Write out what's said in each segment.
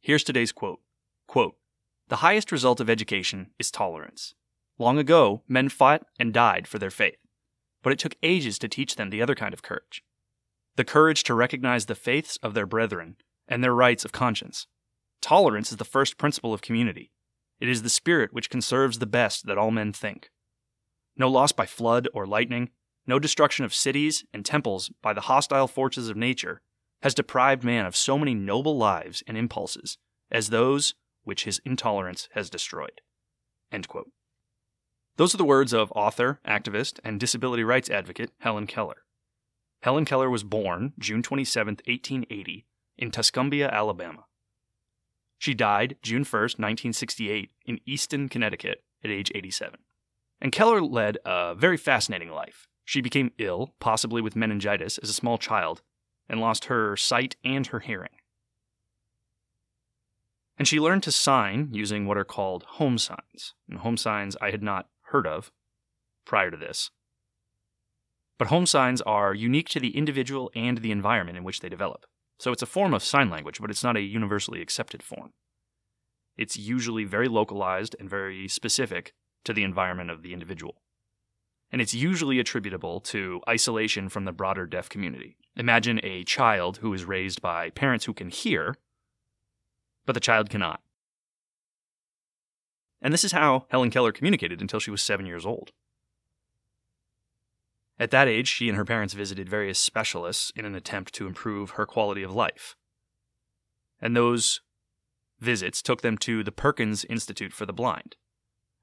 Here's today's quote. Quote, The highest result of education is tolerance. Long ago, men fought and died for their faith, but it took ages to teach them the other kind of courage. The courage to recognize the faiths of their brethren and their rights of conscience. Tolerance is the first principle of community. It is the spirit which conserves the best that all men think. No loss by flood or lightning, no destruction of cities and temples by the hostile forces of nature has deprived man of so many noble lives and impulses as those which his intolerance has destroyed. Those are the words of author, activist, and disability rights advocate Helen Keller. Helen Keller was born June 27, 1880, in Tuscumbia, Alabama. She died June 1, 1968, in Easton, Connecticut, at age 87. And Keller led a very fascinating life. She became ill, possibly with meningitis, as a small child, and lost her sight and her hearing. And she learned to sign using what are called home signs. And home signs I had not heard of prior to this. But home signs are unique to the individual and the environment in which they develop. So it's a form of sign language, but it's not a universally accepted form. It's usually very localized and very specific to the environment of the individual. And it's usually attributable to isolation from the broader deaf community. Imagine a child who is raised by parents who can hear, but the child cannot. And this is how Helen Keller communicated until she was seven years old. At that age, she and her parents visited various specialists in an attempt to improve her quality of life. And those visits took them to the Perkins Institute for the Blind.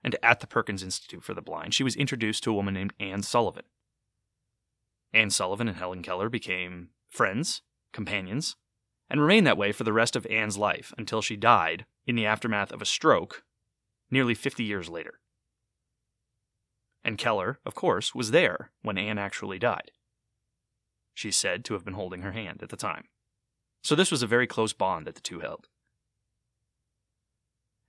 And at the Perkins Institute for the Blind, she was introduced to a woman named Anne Sullivan. Anne Sullivan and Helen Keller became friends, companions, and remained that way for the rest of Anne's life until she died in the aftermath of a stroke nearly 50 years later. And Keller, of course, was there when Anne actually died. She's said to have been holding her hand at the time. So this was a very close bond that the two held.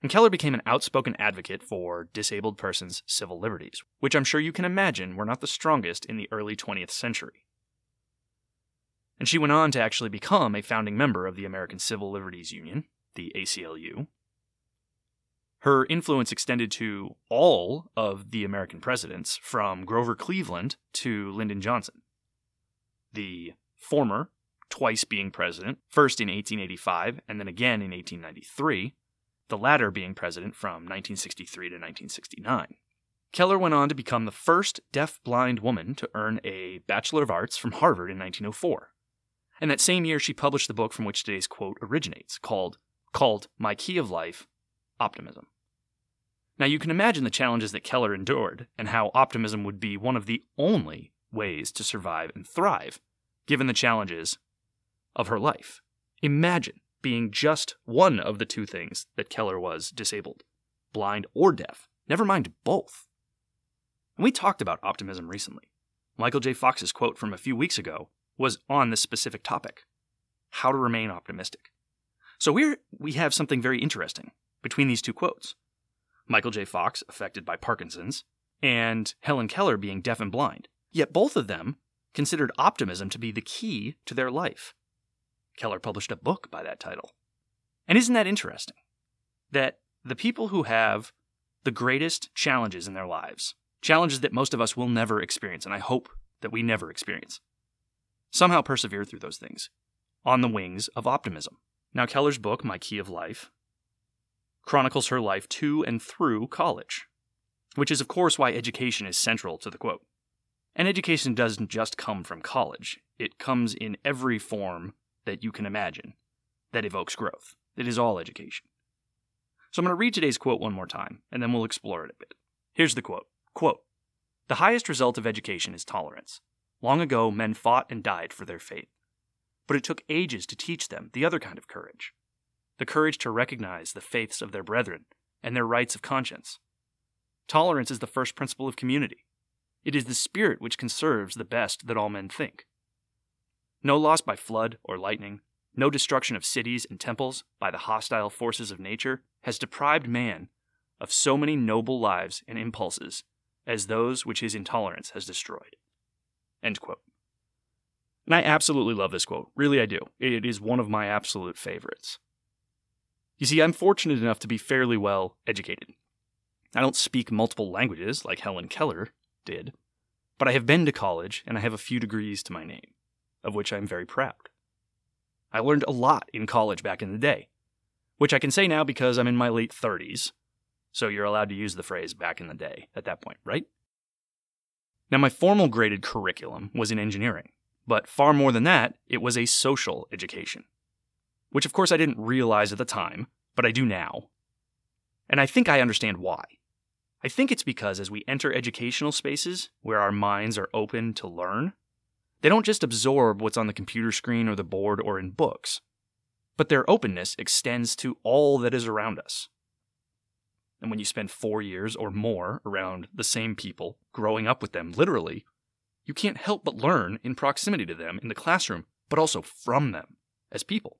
And Keller became an outspoken advocate for disabled persons' civil liberties, which I'm sure you can imagine were not the strongest in the early 20th century. And she went on to actually become a founding member of the American Civil Liberties Union, the ACLU. Her influence extended to all of the American presidents, from Grover Cleveland to Lyndon Johnson. The former, twice being president, first in 1885 and then again in 1893, the latter being president from 1963 to 1969. Keller went on to become the first deaf blind woman to earn a Bachelor of Arts from Harvard in 1904. And that same year, she published the book from which today's quote originates, called, called My Key of Life Optimism. Now, you can imagine the challenges that Keller endured and how optimism would be one of the only ways to survive and thrive, given the challenges of her life. Imagine being just one of the two things that Keller was disabled blind or deaf, never mind both. And we talked about optimism recently. Michael J. Fox's quote from a few weeks ago was on this specific topic how to remain optimistic. So here we have something very interesting between these two quotes Michael J. Fox, affected by Parkinson's, and Helen Keller being deaf and blind. Yet both of them considered optimism to be the key to their life. Keller published a book by that title. And isn't that interesting? That the people who have the greatest challenges in their lives, challenges that most of us will never experience, and I hope that we never experience, somehow persevere through those things on the wings of optimism. Now, Keller's book, My Key of Life, chronicles her life to and through college, which is, of course, why education is central to the quote. And education doesn't just come from college, it comes in every form that you can imagine that evokes growth. It is all education. So I'm going to read today's quote one more time, and then we'll explore it a bit. Here's the quote Quote The highest result of education is tolerance. Long ago, men fought and died for their faith. But it took ages to teach them the other kind of courage. the courage to recognize the faiths of their brethren and their rights of conscience. Tolerance is the first principle of community. It is the spirit which conserves the best that all men think. No loss by flood or lightning, no destruction of cities and temples by the hostile forces of nature has deprived man of so many noble lives and impulses as those which his intolerance has destroyed. End quote. And I absolutely love this quote. Really, I do. It is one of my absolute favorites. You see, I'm fortunate enough to be fairly well educated. I don't speak multiple languages like Helen Keller did, but I have been to college and I have a few degrees to my name, of which I'm very proud. I learned a lot in college back in the day, which I can say now because I'm in my late 30s, so you're allowed to use the phrase back in the day at that point, right? Now, my formal graded curriculum was in engineering, but far more than that, it was a social education. Which, of course, I didn't realize at the time, but I do now. And I think I understand why. I think it's because as we enter educational spaces where our minds are open to learn, they don't just absorb what's on the computer screen or the board or in books, but their openness extends to all that is around us. And when you spend four years or more around the same people, growing up with them literally, you can't help but learn in proximity to them in the classroom, but also from them as people.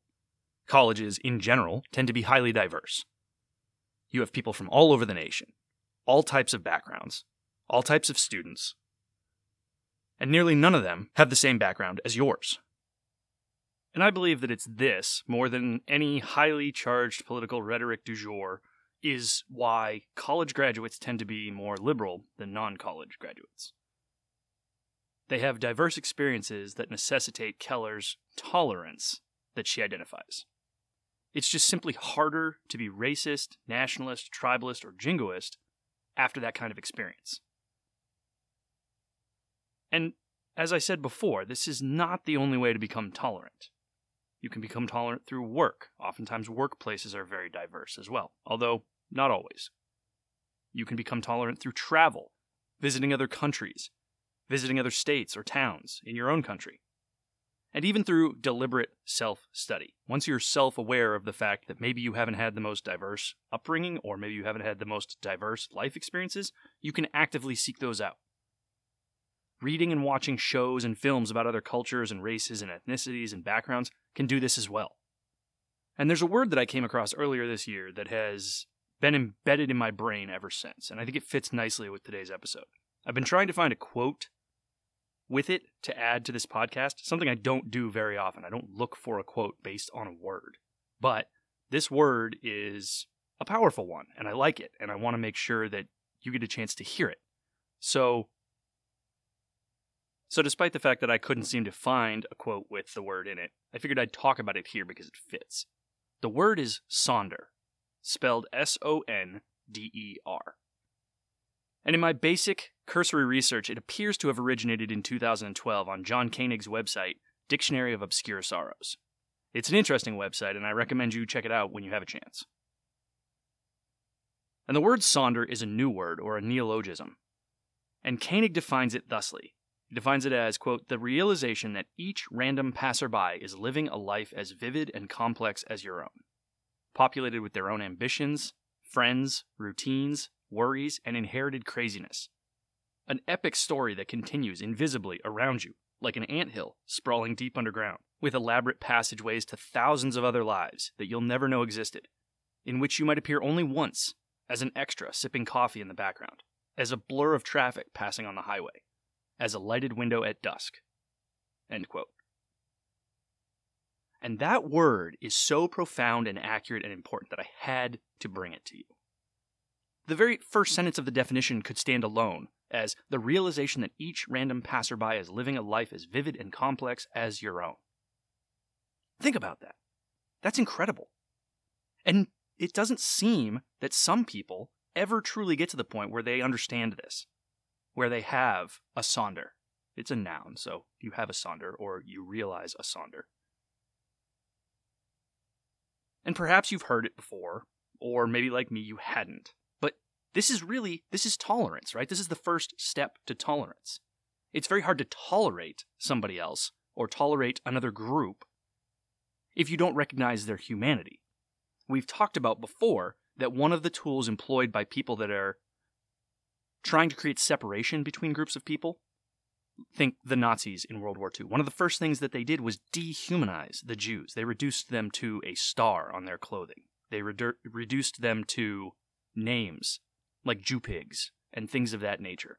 Colleges, in general, tend to be highly diverse. You have people from all over the nation, all types of backgrounds, all types of students, and nearly none of them have the same background as yours. And I believe that it's this, more than any highly charged political rhetoric du jour, is why college graduates tend to be more liberal than non college graduates. They have diverse experiences that necessitate Keller's tolerance that she identifies. It's just simply harder to be racist, nationalist, tribalist, or jingoist after that kind of experience. And as I said before, this is not the only way to become tolerant. You can become tolerant through work. Oftentimes, workplaces are very diverse as well, although not always. You can become tolerant through travel, visiting other countries, visiting other states or towns in your own country, and even through deliberate self study. Once you're self aware of the fact that maybe you haven't had the most diverse upbringing or maybe you haven't had the most diverse life experiences, you can actively seek those out. Reading and watching shows and films about other cultures and races and ethnicities and backgrounds can do this as well. And there's a word that I came across earlier this year that has been embedded in my brain ever since, and I think it fits nicely with today's episode. I've been trying to find a quote with it to add to this podcast, something I don't do very often. I don't look for a quote based on a word. But this word is a powerful one, and I like it, and I want to make sure that you get a chance to hear it. So, so despite the fact that I couldn't seem to find a quote with the word in it, I figured I'd talk about it here because it fits. The word is sonder, spelled S O N D E R. And in my basic cursory research, it appears to have originated in 2012 on John Koenig's website, Dictionary of Obscure Sorrows. It's an interesting website, and I recommend you check it out when you have a chance. And the word sonder is a new word or a neologism. And Koenig defines it thusly. He defines it as, quote, the realization that each random passerby is living a life as vivid and complex as your own, populated with their own ambitions, friends, routines, worries, and inherited craziness. An epic story that continues invisibly around you, like an anthill sprawling deep underground, with elaborate passageways to thousands of other lives that you'll never know existed, in which you might appear only once as an extra sipping coffee in the background, as a blur of traffic passing on the highway, as a lighted window at dusk. And that word is so profound and accurate and important that I had to bring it to you. The very first sentence of the definition could stand alone as the realization that each random passerby is living a life as vivid and complex as your own. Think about that. That's incredible. And it doesn't seem that some people ever truly get to the point where they understand this, where they have a sonder. It's a noun, so you have a sonder or you realize a sonder. And perhaps you've heard it before, or maybe like me, you hadn't. But this is really this is tolerance, right? This is the first step to tolerance. It's very hard to tolerate somebody else or tolerate another group if you don't recognize their humanity. we've talked about before that one of the tools employed by people that are trying to create separation between groups of people think the Nazis in World War II. One of the first things that they did was dehumanize the Jews. They reduced them to a star on their clothing. They redu- reduced them to names like Jew pigs and things of that nature.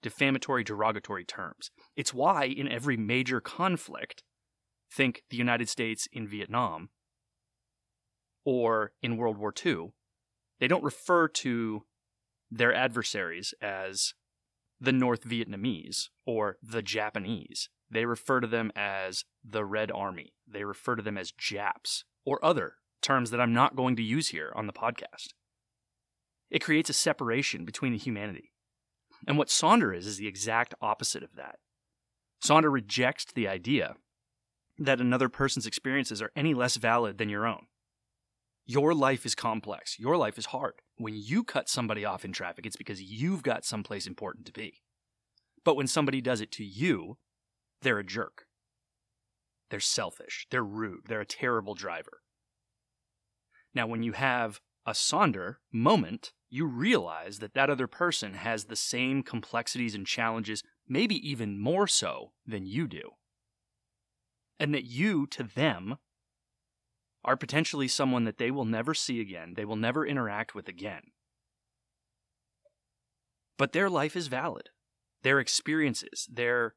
Defamatory, derogatory terms. It's why in every major conflict, think the United States in Vietnam or in World War II, they don't refer to their adversaries as the North Vietnamese or the Japanese. They refer to them as the Red Army. They refer to them as Japs or other terms that I'm not going to use here on the podcast. It creates a separation between the humanity. And what Sonder is, is the exact opposite of that. Sonder rejects the idea that another person's experiences are any less valid than your own. Your life is complex. Your life is hard. When you cut somebody off in traffic, it's because you've got someplace important to be. But when somebody does it to you, they're a jerk. They're selfish. They're rude. They're a terrible driver. Now, when you have a Sonder moment, you realize that that other person has the same complexities and challenges, maybe even more so than you do. And that you, to them, are potentially someone that they will never see again, they will never interact with again. But their life is valid. Their experiences, their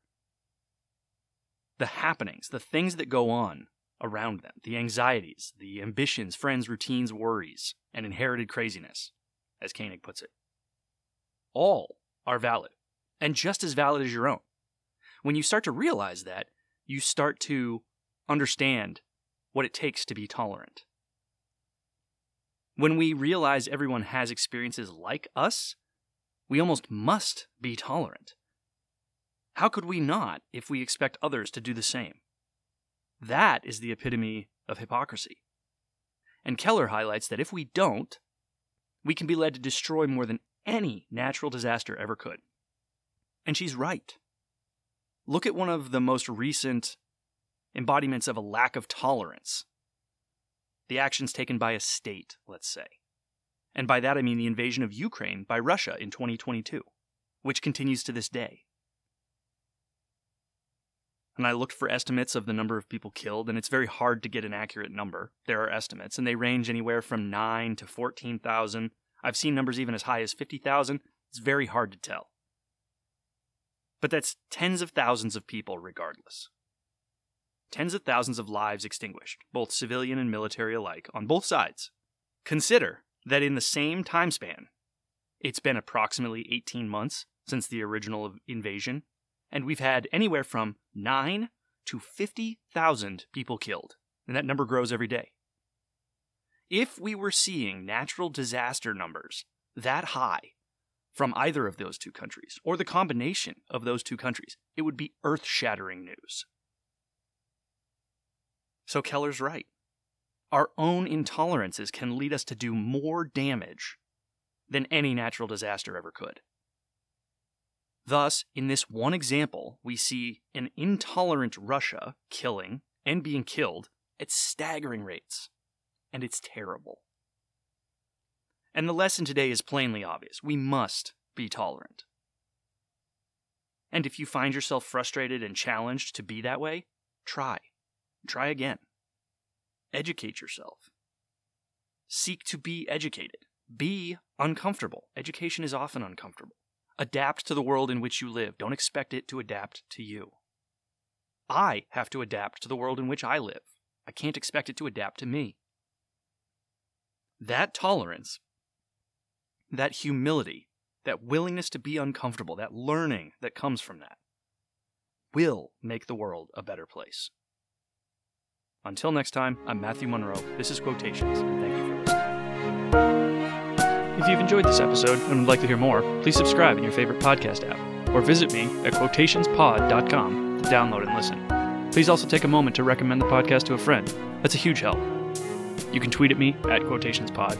the happenings, the things that go on around them, the anxieties, the ambitions, friends, routines, worries, and inherited craziness, as Koenig puts it. All are valid, and just as valid as your own. When you start to realize that, you start to understand what it takes to be tolerant. When we realize everyone has experiences like us, we almost must be tolerant. How could we not if we expect others to do the same? That is the epitome of hypocrisy. And Keller highlights that if we don't, we can be led to destroy more than any natural disaster ever could. And she's right. Look at one of the most recent embodiments of a lack of tolerance. The actions taken by a state, let's say. And by that I mean the invasion of Ukraine by Russia in 2022, which continues to this day. And I looked for estimates of the number of people killed, and it's very hard to get an accurate number. There are estimates, and they range anywhere from 9 to 14,000. I've seen numbers even as high as 50,000. It's very hard to tell. But that's tens of thousands of people, regardless tens of thousands of lives extinguished, both civilian and military alike, on both sides. Consider that in the same time span, it's been approximately 18 months since the original invasion, and we've had anywhere from 9 to 50,000 people killed, and that number grows every day. If we were seeing natural disaster numbers that high from either of those two countries, or the combination of those two countries, it would be earth shattering news. So Keller's right. Our own intolerances can lead us to do more damage than any natural disaster ever could. Thus, in this one example, we see an intolerant Russia killing and being killed at staggering rates. And it's terrible. And the lesson today is plainly obvious. We must be tolerant. And if you find yourself frustrated and challenged to be that way, try. Try again. Educate yourself. Seek to be educated. Be uncomfortable. Education is often uncomfortable. Adapt to the world in which you live. Don't expect it to adapt to you. I have to adapt to the world in which I live. I can't expect it to adapt to me. That tolerance, that humility, that willingness to be uncomfortable, that learning that comes from that, will make the world a better place. Until next time, I'm Matthew Monroe. This is Quotations, and thank you for listening. If you've enjoyed this episode and would like to hear more, please subscribe in your favorite podcast app, or visit me at quotationspod.com to download and listen. Please also take a moment to recommend the podcast to a friend. That's a huge help. You can tweet at me at quotationspod.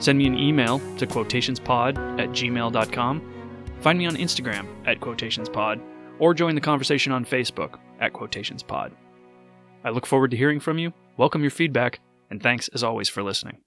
Send me an email to quotationspod at gmail.com. Find me on Instagram at quotationspod, or join the conversation on Facebook at quotationspod. I look forward to hearing from you, welcome your feedback, And thanks, as always, for listening.